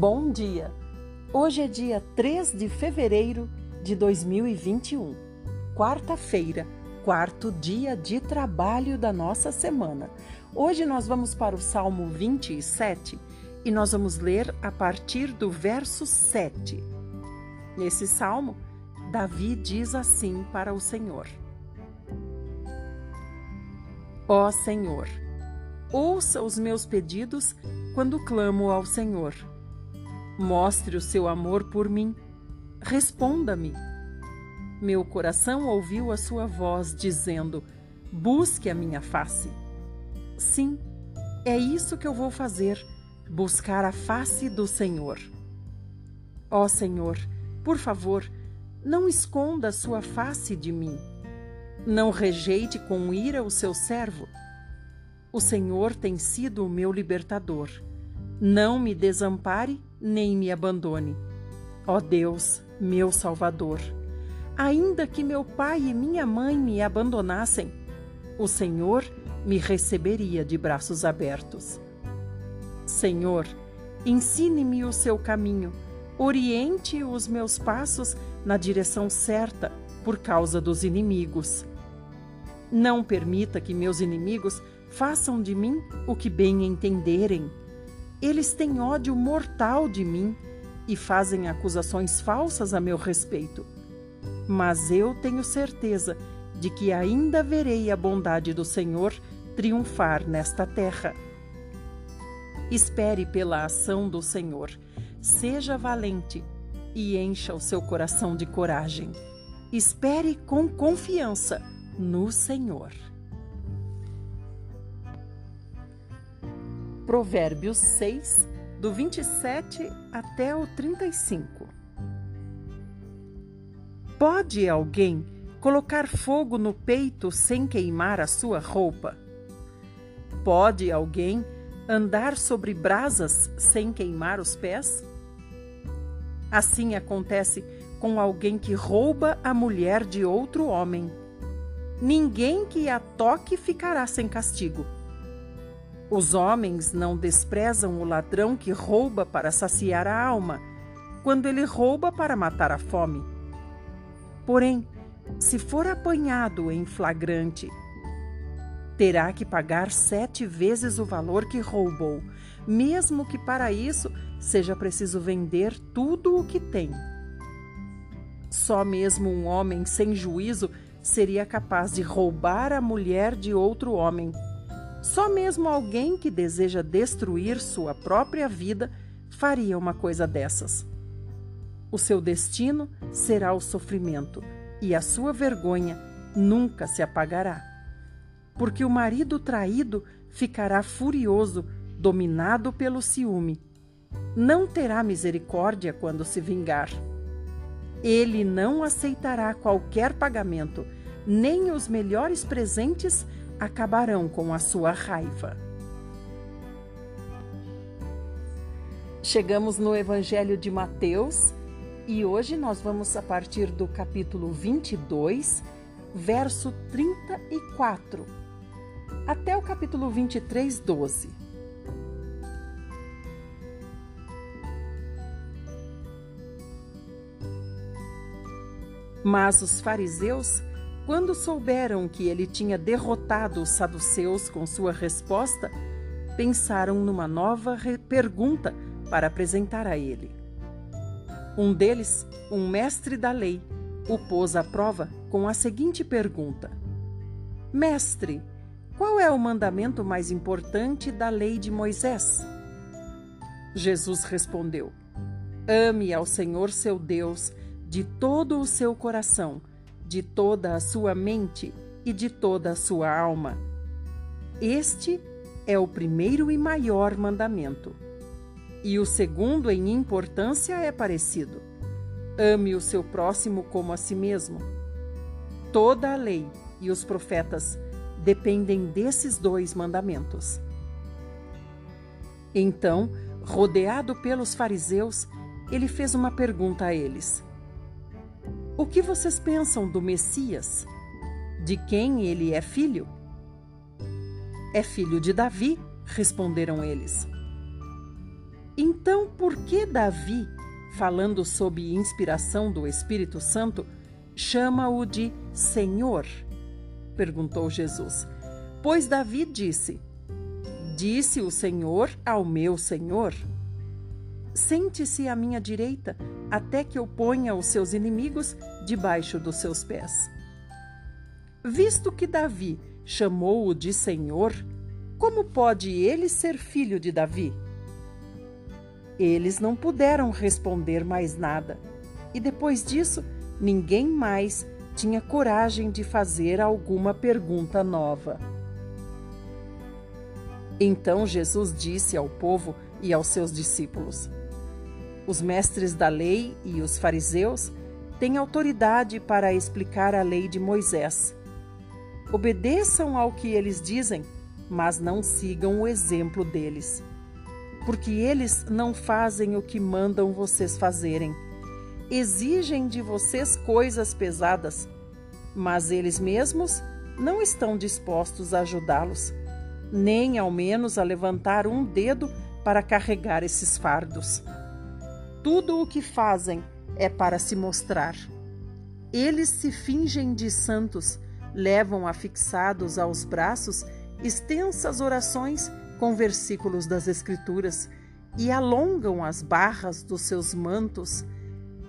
Bom dia! Hoje é dia 3 de fevereiro de 2021, quarta-feira, quarto dia de trabalho da nossa semana. Hoje nós vamos para o Salmo 27 e nós vamos ler a partir do verso 7. Nesse salmo, Davi diz assim para o Senhor: Ó Senhor, ouça os meus pedidos quando clamo ao Senhor. Mostre o seu amor por mim. Responda-me. Meu coração ouviu a sua voz dizendo: Busque a minha face. Sim, é isso que eu vou fazer, buscar a face do Senhor. Ó Senhor, por favor, não esconda a sua face de mim. Não rejeite com ira o seu servo. O Senhor tem sido o meu libertador. Não me desampare nem me abandone. Ó Deus, meu Salvador, ainda que meu pai e minha mãe me abandonassem, o Senhor me receberia de braços abertos. Senhor, ensine-me o seu caminho, oriente os meus passos na direção certa por causa dos inimigos. Não permita que meus inimigos façam de mim o que bem entenderem. Eles têm ódio mortal de mim e fazem acusações falsas a meu respeito. Mas eu tenho certeza de que ainda verei a bondade do Senhor triunfar nesta terra. Espere pela ação do Senhor, seja valente e encha o seu coração de coragem. Espere com confiança no Senhor. Provérbios 6, do 27 até o 35. Pode alguém colocar fogo no peito sem queimar a sua roupa? Pode alguém andar sobre brasas sem queimar os pés? Assim acontece com alguém que rouba a mulher de outro homem. Ninguém que a toque ficará sem castigo os homens não desprezam o ladrão que rouba para saciar a alma, quando ele rouba para matar a fome. Porém, se for apanhado em flagrante, terá que pagar sete vezes o valor que roubou, mesmo que para isso seja preciso vender tudo o que tem. Só mesmo um homem sem juízo seria capaz de roubar a mulher de outro homem só mesmo alguém que deseja destruir sua própria vida faria uma coisa dessas. O seu destino será o sofrimento e a sua vergonha nunca se apagará. Porque o marido traído ficará furioso, dominado pelo ciúme. Não terá misericórdia quando se vingar. Ele não aceitará qualquer pagamento, nem os melhores presentes acabarão com a sua raiva. Chegamos no Evangelho de Mateus e hoje nós vamos a partir do capítulo 22, verso 34, até o capítulo 23, 12. Mas os fariseus quando souberam que ele tinha derrotado os saduceus com sua resposta, pensaram numa nova pergunta para apresentar a ele. Um deles, um mestre da lei, o pôs à prova com a seguinte pergunta: Mestre, qual é o mandamento mais importante da lei de Moisés? Jesus respondeu: Ame ao Senhor seu Deus de todo o seu coração de toda a sua mente e de toda a sua alma. Este é o primeiro e maior mandamento. E o segundo em importância é parecido: ame o seu próximo como a si mesmo. Toda a lei e os profetas dependem desses dois mandamentos. Então, rodeado pelos fariseus, ele fez uma pergunta a eles. O que vocês pensam do Messias? De quem ele é filho? É filho de Davi, responderam eles. Então, por que Davi, falando sob inspiração do Espírito Santo, chama-o de Senhor? perguntou Jesus. Pois Davi disse: Disse o Senhor ao meu Senhor: Sente-se à minha direita, até que eu ponha os seus inimigos debaixo dos seus pés. Visto que Davi chamou-o de Senhor, como pode ele ser filho de Davi? Eles não puderam responder mais nada, e depois disso, ninguém mais tinha coragem de fazer alguma pergunta nova. Então Jesus disse ao povo e aos seus discípulos: Os mestres da lei e os fariseus têm autoridade para explicar a lei de Moisés. Obedeçam ao que eles dizem, mas não sigam o exemplo deles. Porque eles não fazem o que mandam vocês fazerem. Exigem de vocês coisas pesadas, mas eles mesmos não estão dispostos a ajudá-los nem ao menos a levantar um dedo para carregar esses fardos. Tudo o que fazem é para se mostrar. Eles se fingem de santos, levam afixados aos braços extensas orações com versículos das Escrituras e alongam as barras dos seus mantos.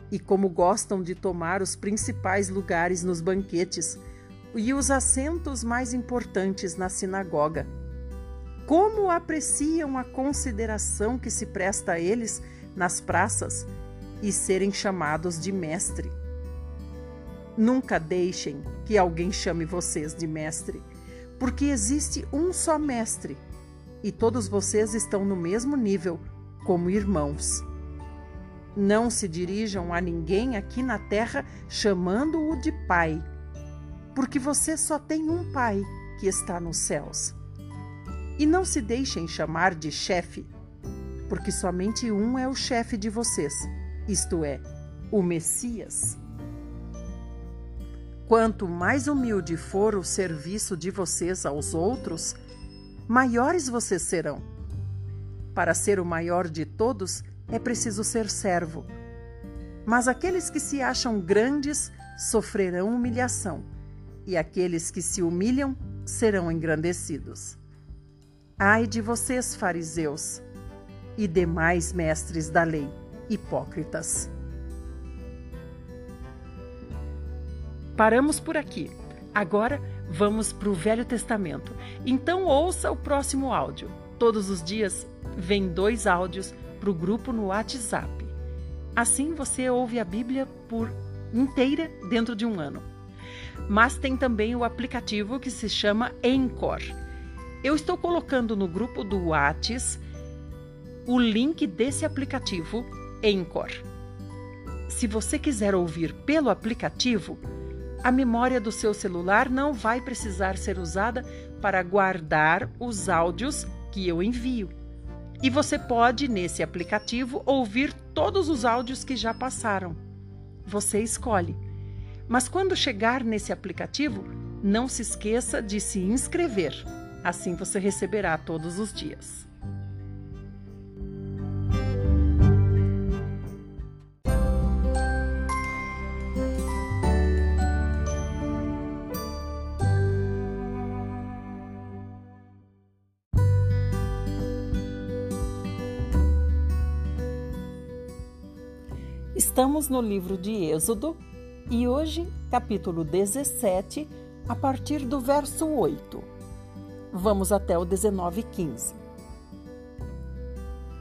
E como gostam de tomar os principais lugares nos banquetes e os assentos mais importantes na sinagoga como apreciam a consideração que se presta a eles nas praças e serem chamados de mestre. Nunca deixem que alguém chame vocês de mestre, porque existe um só mestre e todos vocês estão no mesmo nível, como irmãos. Não se dirijam a ninguém aqui na terra chamando-o de pai, porque você só tem um pai que está nos céus. E não se deixem chamar de chefe, porque somente um é o chefe de vocês, isto é, o Messias. Quanto mais humilde for o serviço de vocês aos outros, maiores vocês serão. Para ser o maior de todos, é preciso ser servo. Mas aqueles que se acham grandes sofrerão humilhação, e aqueles que se humilham serão engrandecidos. Ai de vocês, fariseus e demais mestres da lei, hipócritas. Paramos por aqui. Agora vamos para o Velho Testamento. Então ouça o próximo áudio. Todos os dias vem dois áudios para o grupo no WhatsApp. Assim você ouve a Bíblia por inteira dentro de um ano. Mas tem também o aplicativo que se chama Encore eu estou colocando no grupo do Whats o link desse aplicativo Encore. Se você quiser ouvir pelo aplicativo, a memória do seu celular não vai precisar ser usada para guardar os áudios que eu envio. E você pode, nesse aplicativo, ouvir todos os áudios que já passaram. Você escolhe. Mas quando chegar nesse aplicativo, não se esqueça de se inscrever. Assim você receberá todos os dias. Estamos no livro de Êxodo e hoje, capítulo 17, a partir do verso 8. Vamos até o 19:15.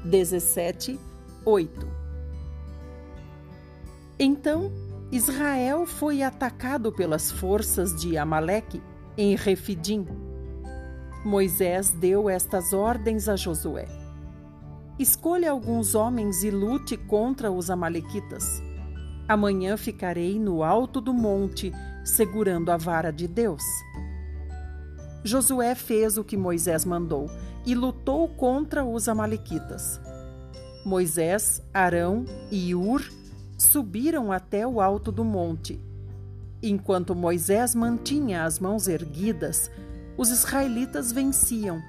17, 8. Então Israel foi atacado pelas forças de Amaleque em Refidim. Moisés deu estas ordens a Josué: Escolha alguns homens e lute contra os Amalequitas. Amanhã ficarei no alto do monte, segurando a vara de Deus. Josué fez o que Moisés mandou e lutou contra os Amalequitas. Moisés, Arão e Ur subiram até o alto do monte. Enquanto Moisés mantinha as mãos erguidas, os israelitas venciam.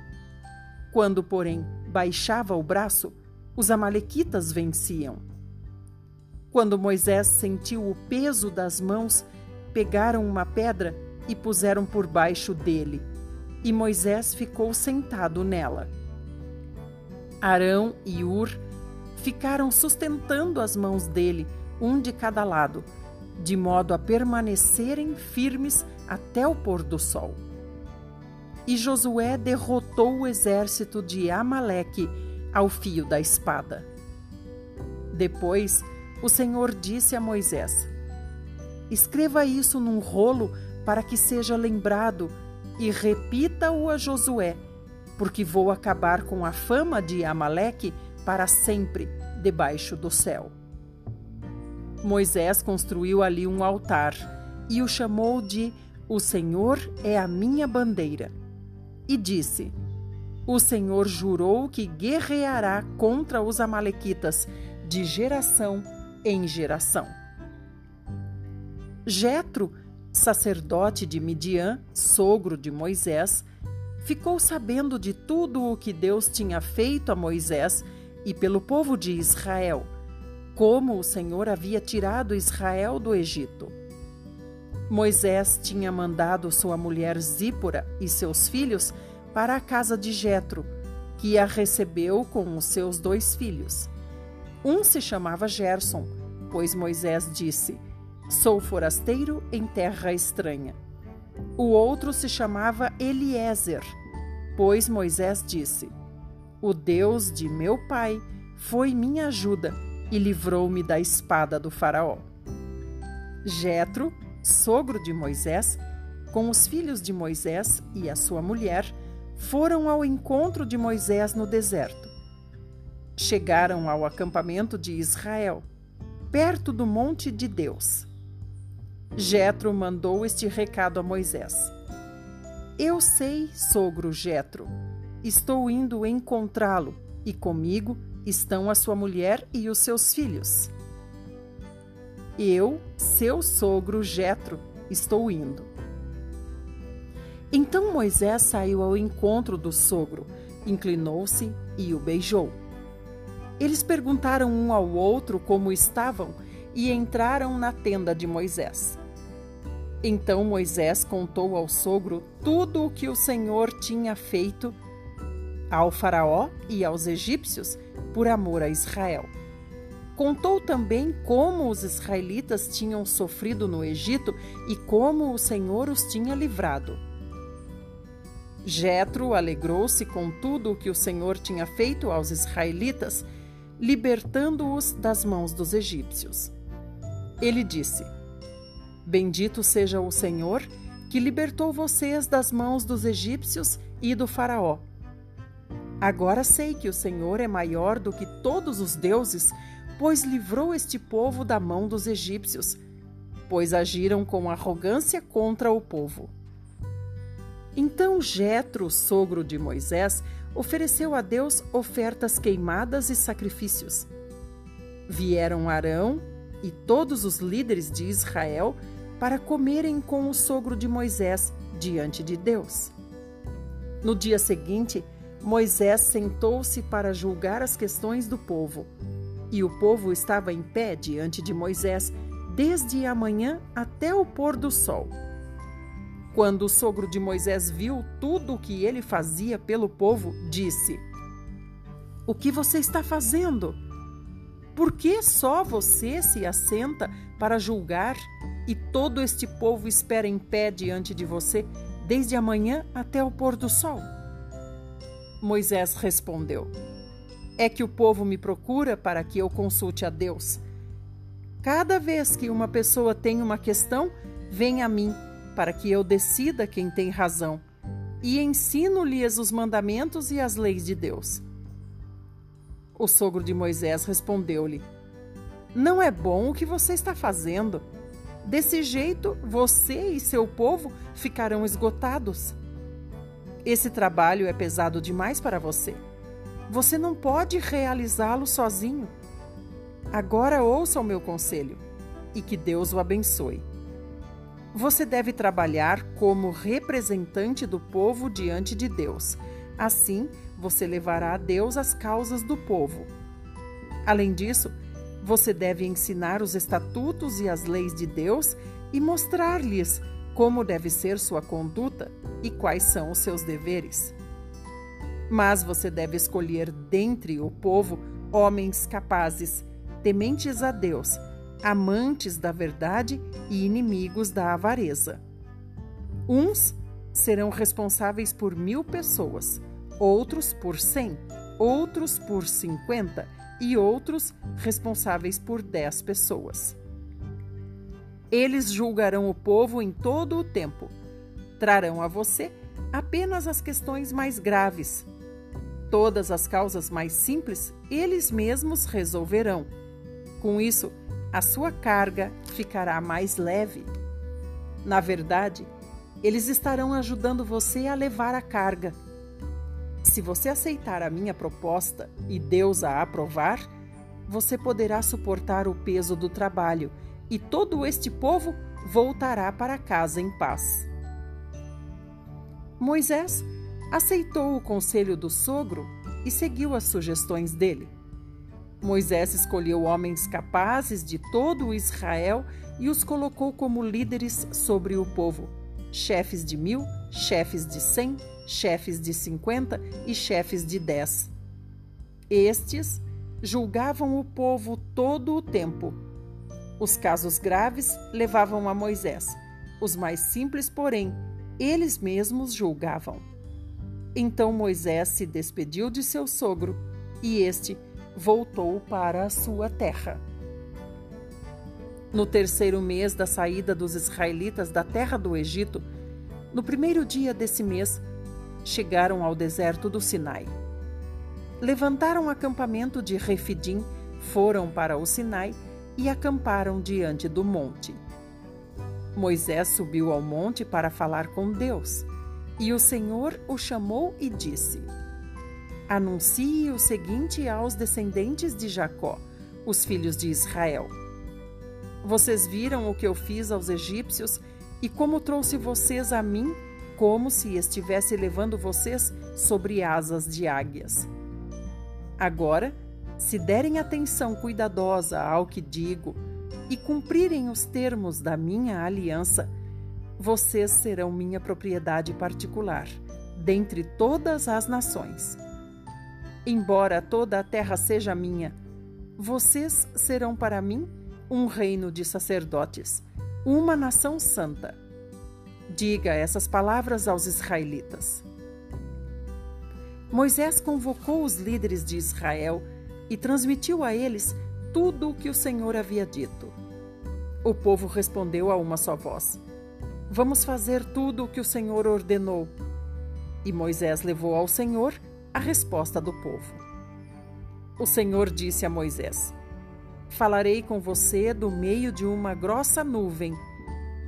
Quando, porém, baixava o braço, os Amalequitas venciam. Quando Moisés sentiu o peso das mãos, pegaram uma pedra e puseram por baixo dele, e Moisés ficou sentado nela. Arão e Ur ficaram sustentando as mãos dele, um de cada lado, de modo a permanecerem firmes até o pôr do sol. E Josué derrotou o exército de Amaleque ao fio da espada. Depois, o Senhor disse a Moisés: Escreva isso num rolo para que seja lembrado e repita-o a Josué, porque vou acabar com a fama de Amaleque para sempre debaixo do céu. Moisés construiu ali um altar e o chamou de O Senhor é a minha bandeira. E disse: O Senhor jurou que guerreará contra os Amalequitas de geração em geração. Jetro, sacerdote de Midian, sogro de Moisés, ficou sabendo de tudo o que Deus tinha feito a Moisés e pelo povo de Israel como o Senhor havia tirado Israel do Egito. Moisés tinha mandado sua mulher Zípora e seus filhos para a casa de Jetro, que a recebeu com os seus dois filhos. Um se chamava Gerson, pois Moisés disse: Sou forasteiro em terra estranha. O outro se chamava Eliezer, pois Moisés disse: O Deus de meu pai foi minha ajuda e livrou-me da espada do Faraó. Jetro, sogro de Moisés, com os filhos de Moisés e a sua mulher, foram ao encontro de Moisés no deserto. Chegaram ao acampamento de Israel, perto do monte de Deus. Jetro mandou este recado a Moisés: Eu sei, sogro Jetro, estou indo encontrá-lo e comigo estão a sua mulher e os seus filhos. Eu, seu sogro Jetro, estou indo. Então Moisés saiu ao encontro do sogro, inclinou-se e o beijou. Eles perguntaram um ao outro como estavam e entraram na tenda de Moisés. Então Moisés contou ao sogro tudo o que o Senhor tinha feito ao Faraó e aos egípcios por amor a Israel. Contou também como os israelitas tinham sofrido no Egito e como o Senhor os tinha livrado. Jetro alegrou-se com tudo o que o Senhor tinha feito aos israelitas, libertando-os das mãos dos egípcios. Ele disse: Bendito seja o Senhor que libertou vocês das mãos dos egípcios e do Faraó Agora sei que o Senhor é maior do que todos os deuses, pois livrou este povo da mão dos egípcios, pois agiram com arrogância contra o povo. Então Jetro, sogro de Moisés, ofereceu a Deus ofertas queimadas e sacrifícios. Vieram Arão e todos os líderes de Israel para comerem com o sogro de Moisés diante de Deus. No dia seguinte, Moisés sentou-se para julgar as questões do povo. E o povo estava em pé diante de Moisés desde a manhã até o pôr do sol. Quando o sogro de Moisés viu tudo o que ele fazia pelo povo, disse: O que você está fazendo? Por que só você se assenta para julgar e todo este povo espera em pé diante de você desde a manhã até o pôr do sol? Moisés respondeu: É que o povo me procura para que eu consulte a Deus. Cada vez que uma pessoa tem uma questão, vem a mim, para que eu decida quem tem razão, e ensino-lhes os mandamentos e as leis de Deus. O sogro de Moisés respondeu-lhe: Não é bom o que você está fazendo. Desse jeito, você e seu povo ficarão esgotados. Esse trabalho é pesado demais para você. Você não pode realizá-lo sozinho. Agora ouça o meu conselho e que Deus o abençoe. Você deve trabalhar como representante do povo diante de Deus. Assim, você levará a Deus as causas do povo. Além disso, você deve ensinar os estatutos e as leis de Deus e mostrar-lhes como deve ser sua conduta e quais são os seus deveres. Mas você deve escolher dentre o povo homens capazes, tementes a Deus, amantes da verdade e inimigos da avareza. Uns serão responsáveis por mil pessoas, outros por cem, outros por cinquenta e outros responsáveis por dez pessoas. Eles julgarão o povo em todo o tempo. Trarão a você apenas as questões mais graves. Todas as causas mais simples eles mesmos resolverão. Com isso, a sua carga ficará mais leve. Na verdade, eles estarão ajudando você a levar a carga. Se você aceitar a minha proposta e Deus a aprovar, você poderá suportar o peso do trabalho e todo este povo voltará para casa em paz. Moisés aceitou o conselho do sogro e seguiu as sugestões dele. Moisés escolheu homens capazes de todo o Israel e os colocou como líderes sobre o povo, chefes de mil, chefes de cem, chefes de cinquenta e chefes de dez. Estes julgavam o povo todo o tempo. Os casos graves levavam a Moisés, os mais simples, porém, eles mesmos julgavam. Então Moisés se despediu de seu sogro e este voltou para a sua terra. No terceiro mês da saída dos israelitas da terra do Egito, no primeiro dia desse mês, chegaram ao deserto do Sinai. Levantaram acampamento de Refidim, foram para o Sinai e acamparam diante do monte. Moisés subiu ao monte para falar com Deus, e o Senhor o chamou e disse: Anuncie o seguinte aos descendentes de Jacó, os filhos de Israel. Vocês viram o que eu fiz aos egípcios e como trouxe vocês a mim, como se estivesse levando vocês sobre asas de águias. Agora, se derem atenção cuidadosa ao que digo e cumprirem os termos da minha aliança, vocês serão minha propriedade particular, dentre todas as nações. Embora toda a terra seja minha, vocês serão para mim um reino de sacerdotes, uma nação santa. Diga essas palavras aos israelitas. Moisés convocou os líderes de Israel e transmitiu a eles tudo o que o Senhor havia dito. O povo respondeu a uma só voz: Vamos fazer tudo o que o Senhor ordenou. E Moisés levou ao Senhor a resposta do povo. O Senhor disse a Moisés: Falarei com você do meio de uma grossa nuvem.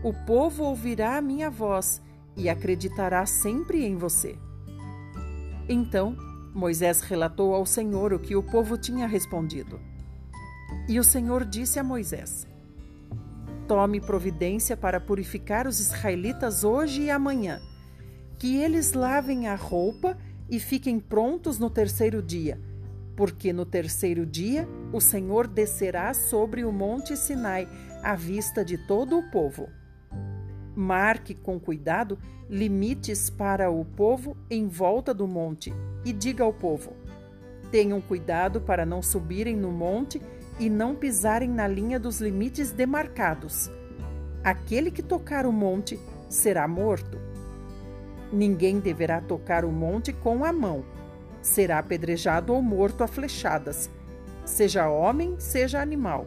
O povo ouvirá a minha voz e acreditará sempre em você. Então Moisés relatou ao Senhor o que o povo tinha respondido. E o Senhor disse a Moisés: Tome providência para purificar os israelitas hoje e amanhã, que eles lavem a roupa e fiquem prontos no terceiro dia, porque no terceiro dia o Senhor descerá sobre o monte Sinai à vista de todo o povo. Marque com cuidado limites para o povo em volta do monte e diga ao povo: Tenham cuidado para não subirem no monte e não pisarem na linha dos limites demarcados. Aquele que tocar o monte será morto. Ninguém deverá tocar o monte com a mão. Será apedrejado ou morto a flechadas, seja homem, seja animal.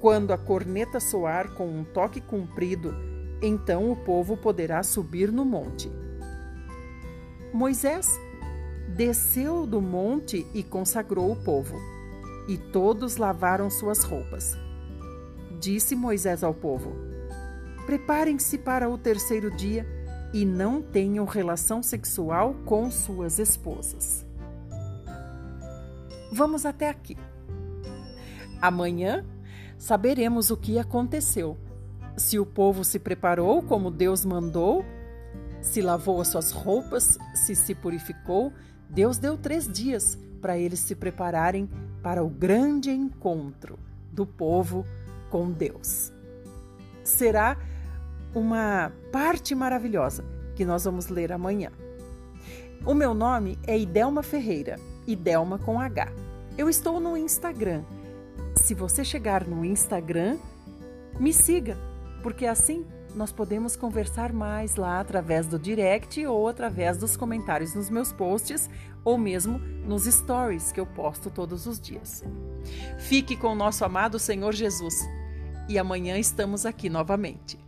Quando a corneta soar com um toque comprido, então o povo poderá subir no monte. Moisés desceu do monte e consagrou o povo, e todos lavaram suas roupas. Disse Moisés ao povo: Preparem-se para o terceiro dia e não tenham relação sexual com suas esposas. Vamos até aqui. Amanhã saberemos o que aconteceu. Se o povo se preparou como Deus mandou, se lavou as suas roupas, se se purificou, Deus deu três dias para eles se prepararem para o grande encontro do povo com Deus. Será uma parte maravilhosa que nós vamos ler amanhã. O meu nome é Idelma Ferreira, Idelma com H. Eu estou no Instagram. Se você chegar no Instagram, me siga, porque assim nós podemos conversar mais lá através do direct ou através dos comentários nos meus posts ou mesmo nos stories que eu posto todos os dias. Fique com o nosso amado Senhor Jesus e amanhã estamos aqui novamente.